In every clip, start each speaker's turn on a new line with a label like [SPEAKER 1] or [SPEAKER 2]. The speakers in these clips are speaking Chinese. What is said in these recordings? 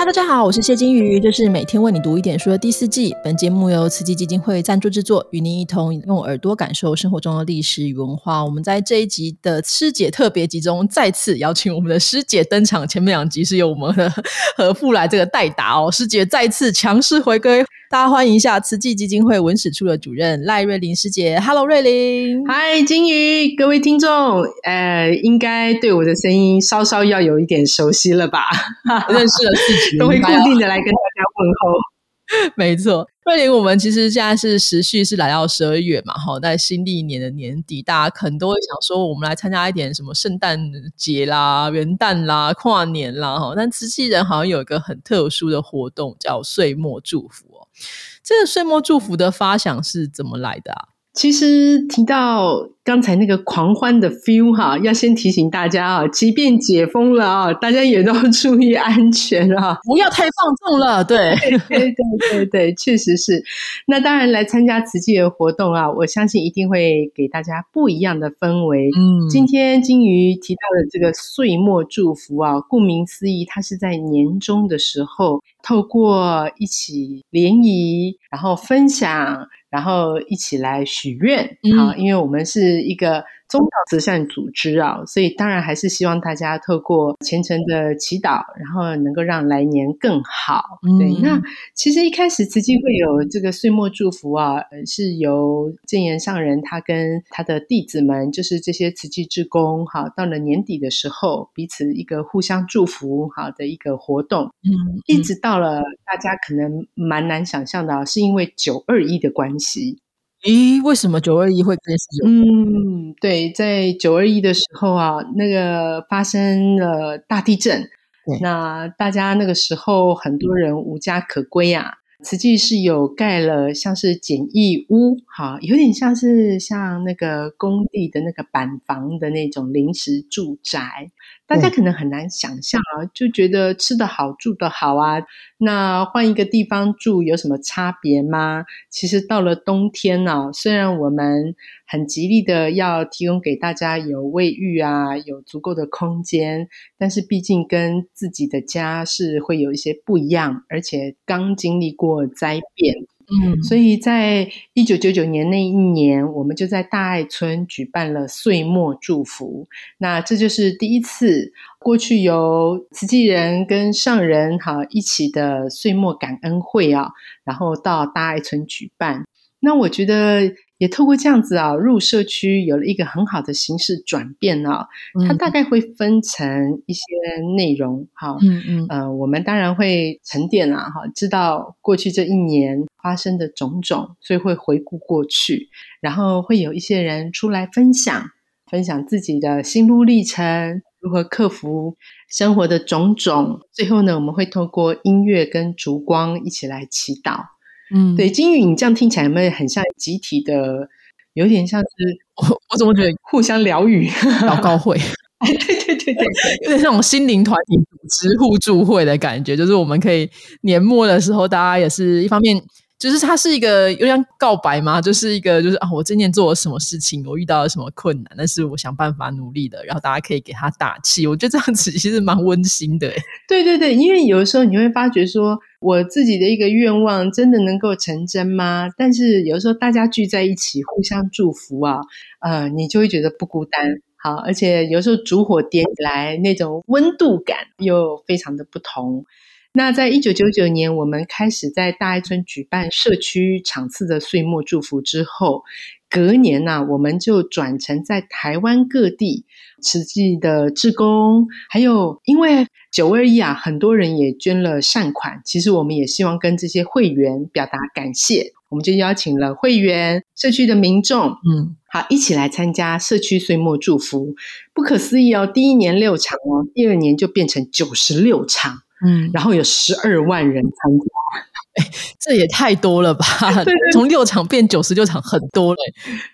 [SPEAKER 1] 哈，大家好，我是谢金鱼，这是每天为你读一点书的第四季。本节目由慈济基金会赞助制作，与您一同用耳朵感受生活中的历史与文化。我们在这一集的师姐特别集中，再次邀请我们的师姐登场。前面两集是由我们的 何富来这个代打哦，师姐再次强势回归。大家欢迎一下慈济基金会文史处的主任赖瑞玲师姐，Hello，瑞玲，
[SPEAKER 2] 嗨，金鱼，各位听众，呃，应该对我的声音稍稍要有一点熟悉了吧？
[SPEAKER 1] 认识了自己，
[SPEAKER 2] 都会固定的来跟大家问
[SPEAKER 1] 候。没错，二零，我们其实现在是时序是来到十二月嘛，哈，在新历年的年底，大家可能都会想说，我们来参加一点什么圣诞节啦、元旦啦、跨年啦，哈，但慈济人好像有一个很特殊的活动，叫岁末祝福哦。这个岁末祝福的发想是怎么来的啊？
[SPEAKER 2] 其实提到刚才那个狂欢的 feel 哈，要先提醒大家啊，即便解封了啊，大家也都注意安全啊，
[SPEAKER 1] 不要太放纵了。对，
[SPEAKER 2] 对，对，对，对，确实是。那当然来参加慈济的活动啊，我相信一定会给大家不一样的氛围。嗯，今天金鱼提到的这个岁末祝福啊，顾名思义，它是在年终的时候，透过一起联谊，然后分享。然后一起来许愿，啊，因为我们是一个。宗教慈善组织啊，所以当然还是希望大家透过虔诚的祈祷，然后能够让来年更好。对，那其实一开始慈济会有这个岁末祝福啊，是由正言上人他跟他的弟子们，就是这些慈济志工，哈，到了年底的时候，彼此一个互相祝福，好的一个活动。嗯，一直到了大家可能蛮难想象的，是因为九二一的关系。
[SPEAKER 1] 咦，为什么九二一会开始有？
[SPEAKER 2] 嗯，对，在九二一的时候啊，那个发生了大地震，那大家那个时候很多人无家可归啊。慈济是有盖了像是简易屋，哈，有点像是像那个工地的那个板房的那种临时住宅。大家可能很难想象啊，就觉得吃得好、住得好啊，那换一个地方住有什么差别吗？其实到了冬天呢，虽然我们很极力的要提供给大家有卫浴啊，有足够的空间，但是毕竟跟自己的家是会有一些不一样，而且刚经历过灾变。嗯，所以在一九九九年那一年，我们就在大爱村举办了岁末祝福。那这就是第一次，过去由慈济人跟上人哈一起的岁末感恩会啊，然后到大爱村举办。那我觉得。也透过这样子啊，入社区有了一个很好的形式转变啊。它大概会分成一些内容，哈，嗯嗯，呃，我们当然会沉淀啊，哈，知道过去这一年发生的种种，所以会回顾过去，然后会有一些人出来分享，分享自己的心路历程，如何克服生活的种种。最后呢，我们会透过音乐跟烛光一起来祈祷。嗯，对，金鱼，你这样听起来有没有很像集体的？有点像是
[SPEAKER 1] 我，我怎么觉得
[SPEAKER 2] 互相疗愈
[SPEAKER 1] 祷告会？
[SPEAKER 2] 对对对对，
[SPEAKER 1] 有点像种心灵团体组织互助会的感觉，就是我们可以年末的时候，大家也是一方面。就是它是一个有点告白嘛，就是一个就是啊，我今年做了什么事情，我遇到了什么困难，但是我想办法努力的，然后大家可以给他打气。我觉得这样子其实蛮温馨的。
[SPEAKER 2] 对对对，因为有的时候你会发觉说，我自己的一个愿望真的能够成真吗？但是有的时候大家聚在一起互相祝福啊，呃，你就会觉得不孤单。好，而且有时候烛火点起来那种温度感又非常的不同。那在一九九九年，我们开始在大爱村举办社区场次的岁末祝福之后，隔年呢，我们就转成在台湾各地实际的志工，还有因为九二一啊，很多人也捐了善款，其实我们也希望跟这些会员表达感谢，我们就邀请了会员、社区的民众，嗯，好，一起来参加社区岁末祝福。不可思议哦，第一年六场哦，第二年就变成九十六场。嗯，然后有十二万人参加，
[SPEAKER 1] 哎，这也太多了吧？从六场变九十六场，很多嘞。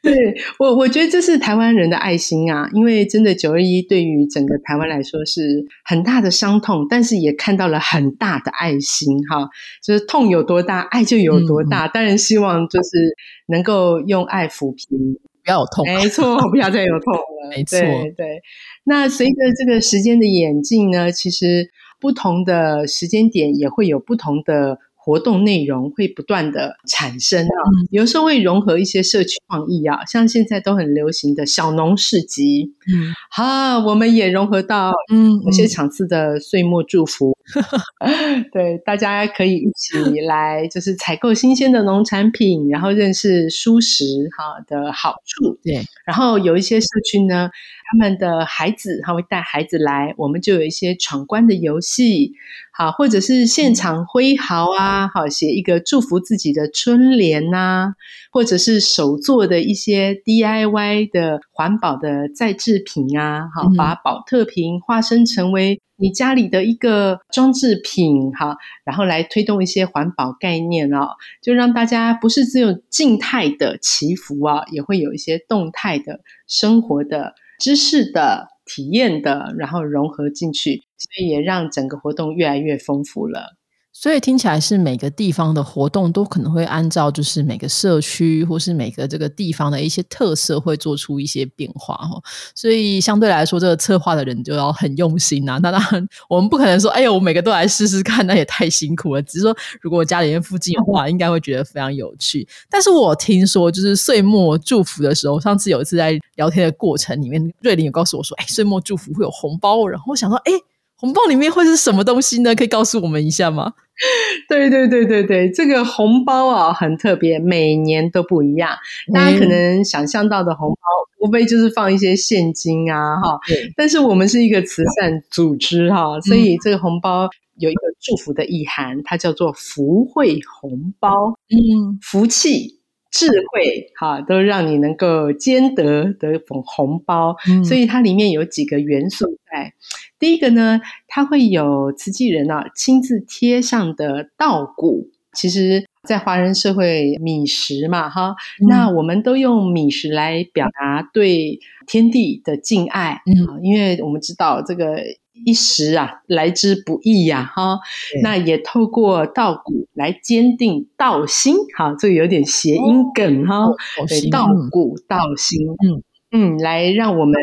[SPEAKER 2] 对我，我觉得这是台湾人的爱心啊，因为真的九二一对于整个台湾来说是很大的伤痛，但是也看到了很大的爱心哈。就是痛有多大，爱就有多大。当然希望就是能够用爱抚平，
[SPEAKER 1] 不要有痛，
[SPEAKER 2] 没错，不要再有痛了。
[SPEAKER 1] 没错，
[SPEAKER 2] 对。那随着这个时间的演进呢，其实。不同的时间点也会有不同的。活动内容会不断的产生啊，有时候会融合一些社区创意啊，像现在都很流行的小农市集，嗯，好，我们也融合到嗯某些场次的岁末祝福 对，大家可以一起来，就是采购新鲜的农产品，然后认识蔬食哈的好处，
[SPEAKER 1] 对，
[SPEAKER 2] 然后有一些社区呢。他们的孩子，他会带孩子来，我们就有一些闯关的游戏，好，或者是现场挥毫啊，好，写一个祝福自己的春联呐，或者是手做的一些 DIY 的环保的再制品啊，好，把保特瓶化身成为你家里的一个装置品，好，然后来推动一些环保概念哦，就让大家不是只有静态的祈福啊，也会有一些动态的生活的。知识的体验的，然后融合进去，所以也让整个活动越来越丰富了。
[SPEAKER 1] 所以听起来是每个地方的活动都可能会按照就是每个社区或是每个这个地方的一些特色会做出一些变化哈。所以相对来说，这个策划的人就要很用心呐。那当然，我们不可能说，哎呦，我每个都来试试看，那也太辛苦了。只是说，如果家里面附近的话，应该会觉得非常有趣。但是我听说，就是岁末祝福的时候，上次有一次在聊天的过程里面，瑞玲有告诉我说，哎，岁末祝福会有红包。然后我想说，哎。红包里面会是什么东西呢？可以告诉我们一下吗？
[SPEAKER 2] 对对对对对，这个红包啊很特别，每年都不一样。大家可能想象到的红包，无非就是放一些现金啊，哈。但是我们是一个慈善组织哈，所以这个红包有一个祝福的意涵，它叫做福慧红包。嗯，福气。智慧哈，都让你能够兼得的红红包，所以它里面有几个元素在。第一个呢，它会有慈济人啊亲自贴上的稻谷。其实，在华人社会，米食嘛哈，那我们都用米食来表达对天地的敬爱。嗯，因为我们知道这个。一时啊，来之不易呀，哈，那也透过稻谷来坚定道心，哈，这个有点谐音梗哈，对，稻谷道心，嗯嗯，来让我们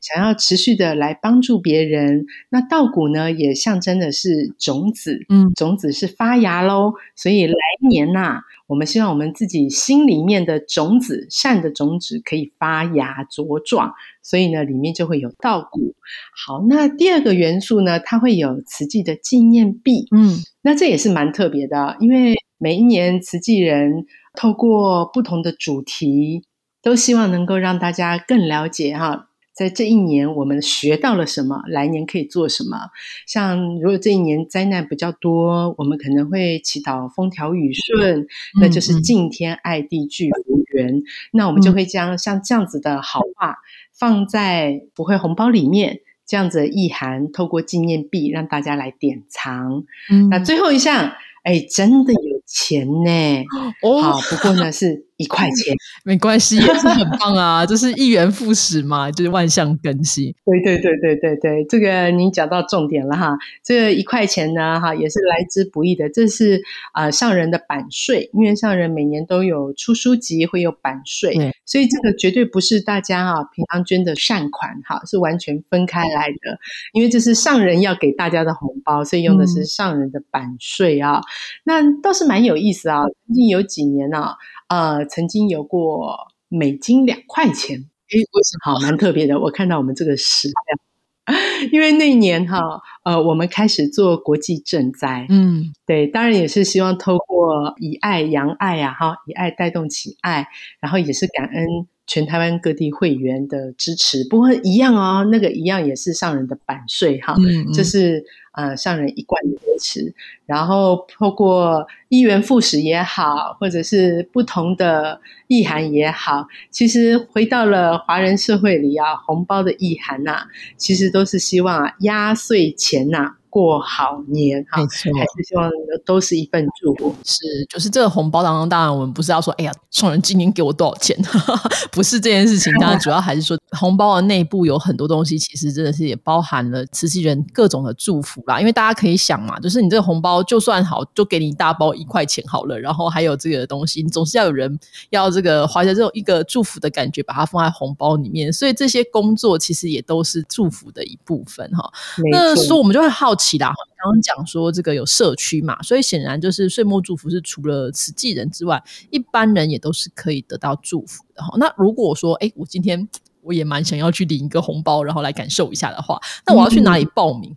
[SPEAKER 2] 想要持续的来帮助别人。那稻谷呢，也象征的是种子，嗯，种子是发芽喽，所以来年呐。我们希望我们自己心里面的种子，善的种子可以发芽茁壮，所以呢，里面就会有稻谷。好，那第二个元素呢，它会有慈济的纪念币。嗯，那这也是蛮特别的，因为每一年慈济人透过不同的主题，都希望能够让大家更了解哈。在这一年，我们学到了什么？来年可以做什么？像如果这一年灾难比较多，我们可能会祈祷风调雨顺，那就是敬天爱地聚福缘。那我们就会将像这样子的好话放在不会红包里面，这样子的意涵，透过纪念币让大家来典藏。那最后一项，哎，真的有钱呢！好，不过呢是。一块钱
[SPEAKER 1] 没关系，也是很棒啊！就是一元复始嘛，就是万象更新。
[SPEAKER 2] 对对对对对对，这个你讲到重点了哈。这个一块钱呢，哈，也是来之不易的。这是啊，上人的版税，因为上人每年都有出书籍，会有版税，所以这个绝对不是大家啊平常捐的善款哈，是完全分开来的。因为这是上人要给大家的红包，所以用的是上人的版税啊。那倒是蛮有意思啊，最近有几年呢。呃，曾经有过美金两块钱，
[SPEAKER 1] 诶，为什
[SPEAKER 2] 么？好，蛮特别的。我看到我们这个史料，因为那年哈，呃，我们开始做国际赈灾，嗯，对，当然也是希望透过以爱扬爱啊，哈，以爱带动起爱，然后也是感恩全台湾各地会员的支持。不过一样哦，那个一样也是上人的版税哈，这是。呃，上人一贯的支持，然后透过一元复始也好，或者是不同的意涵也好，其实回到了华人社会里啊，红包的意涵呐，其实都是希望啊，压岁钱呐。过好年，
[SPEAKER 1] 没错，
[SPEAKER 2] 还是希望都是一份祝福。
[SPEAKER 1] 是，就是这个红包当中，当然我们不是要说，哎呀，送人今年给我多少钱，不是这件事情。当然，主要还是说，红包的内部有很多东西，其实真的是也包含了慈禧人各种的祝福啦。因为大家可以想嘛，就是你这个红包就算好，就给你一大包一块钱好了，然后还有这个东西，你总是要有人要这个怀着这种一个祝福的感觉，把它放在红包里面。所以这些工作其实也都是祝福的一部分哈。那说我们就会好。奇啦，刚刚讲说这个有社区嘛，所以显然就是岁末祝福是除了慈济人之外，一般人也都是可以得到祝福的哈。那如果说，哎，我今天 我也蛮想要去领一个红包，然后来感受一下的话，那我要去哪里报名？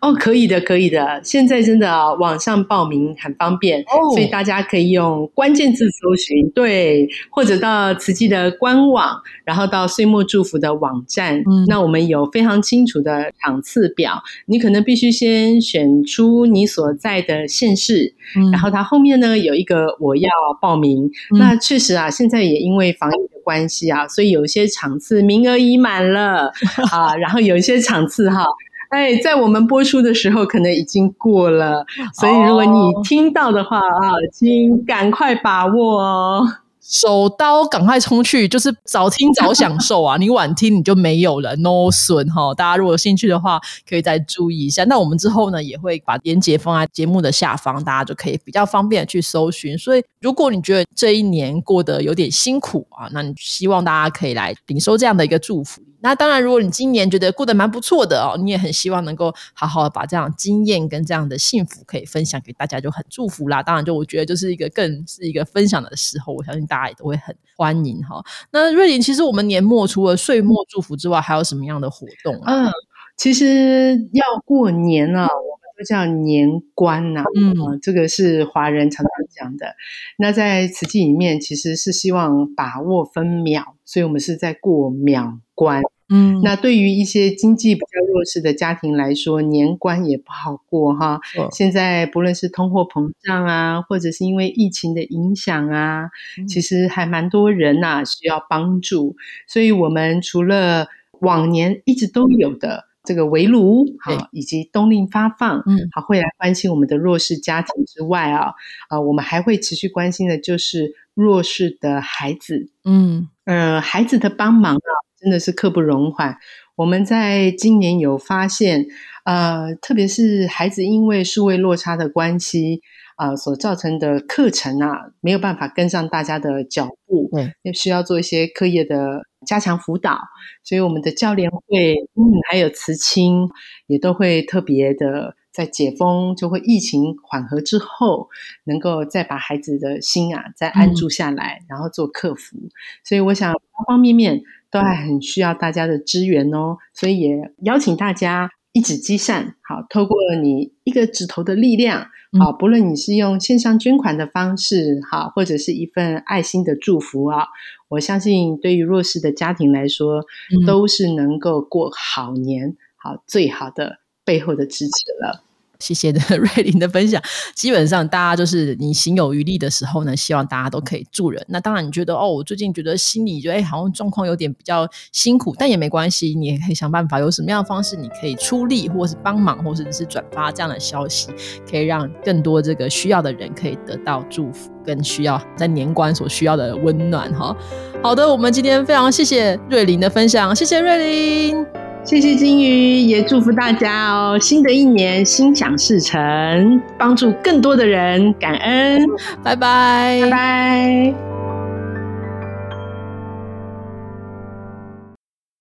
[SPEAKER 2] 哦，可以的，可以的。现在真的啊，网上报名很方便，所以大家可以用关键字搜寻，对，或者到慈济的官网，然后到岁末祝福的网站。嗯那我们有非常清楚的场次表，你可能必须先选出你所在的县市，然后它后面呢有一个我要报名。那确实啊，现在也因为防疫的关系啊，所以有一些场次名额已满了 啊，然后有一些场次哈。哎，在我们播出的时候，可能已经过了，所以如果你听到的话啊，请赶快把握哦。
[SPEAKER 1] 手刀赶快冲去，就是早听早享受啊！你晚听你就没有了，no 损哈！大家如果有兴趣的话，可以再注意一下。那我们之后呢，也会把链接放在节目的下方，大家就可以比较方便去搜寻。所以，如果你觉得这一年过得有点辛苦啊，那你希望大家可以来领受这样的一个祝福。那当然，如果你今年觉得过得蛮不错的哦，你也很希望能够好好的把这样经验跟这样的幸福可以分享给大家，就很祝福啦。当然，就我觉得就是一个更是一个分享的时候，我相信大家也都会很欢迎哈。那瑞玲，其实我们年末除了岁末祝福之外，还有什么样的活动啊？
[SPEAKER 2] 其实要过年了，我们都叫年关呐。嗯，这个是华人常常讲的。那在瓷器里面，其实是希望把握分秒，所以我们是在过秒关。嗯，那对于一些经济比较弱势的家庭来说，年关也不好过哈。现在不论是通货膨胀啊，或者是因为疫情的影响啊，其实还蛮多人呐需要帮助。所以，我们除了往年一直都有的这个围炉好，以及冬令发放，嗯，好会来关心我们的弱势家庭之外啊，啊，我们还会持续关心的就是弱势的孩子，嗯，呃，孩子的帮忙啊。真的是刻不容缓。我们在今年有发现，呃，特别是孩子因为数位落差的关系，啊，所造成的课程啊，没有办法跟上大家的脚步，对，需要做一些课业的加强辅导。所以我们的教练会，嗯，还有慈青也都会特别的。在解封就会疫情缓和之后，能够再把孩子的心啊再安住下来，然后做克服。所以我想方方面面都还很需要大家的支援哦。所以也邀请大家一指积善，好，透过你一个指头的力量，好，不论你是用线上捐款的方式，好，或者是一份爱心的祝福啊，我相信对于弱势的家庭来说，都是能够过好年，好最好的。背后的支持了，
[SPEAKER 1] 谢谢的 瑞玲的分享。基本上，大家就是你行有余力的时候呢，希望大家都可以助人。那当然，你觉得哦，我最近觉得心里觉得哎，好像状况有点比较辛苦，但也没关系，你也可以想办法，有什么样的方式你可以出力，或是帮忙，或者是转发这样的消息，可以让更多这个需要的人可以得到祝福，更需要在年关所需要的温暖哈。好的，我们今天非常谢谢瑞玲的分享，谢谢瑞玲。
[SPEAKER 2] 谢谢金鱼，也祝福大家哦！新的一年心想事成，帮助更多的人，感恩，
[SPEAKER 1] 拜拜，
[SPEAKER 2] 拜拜。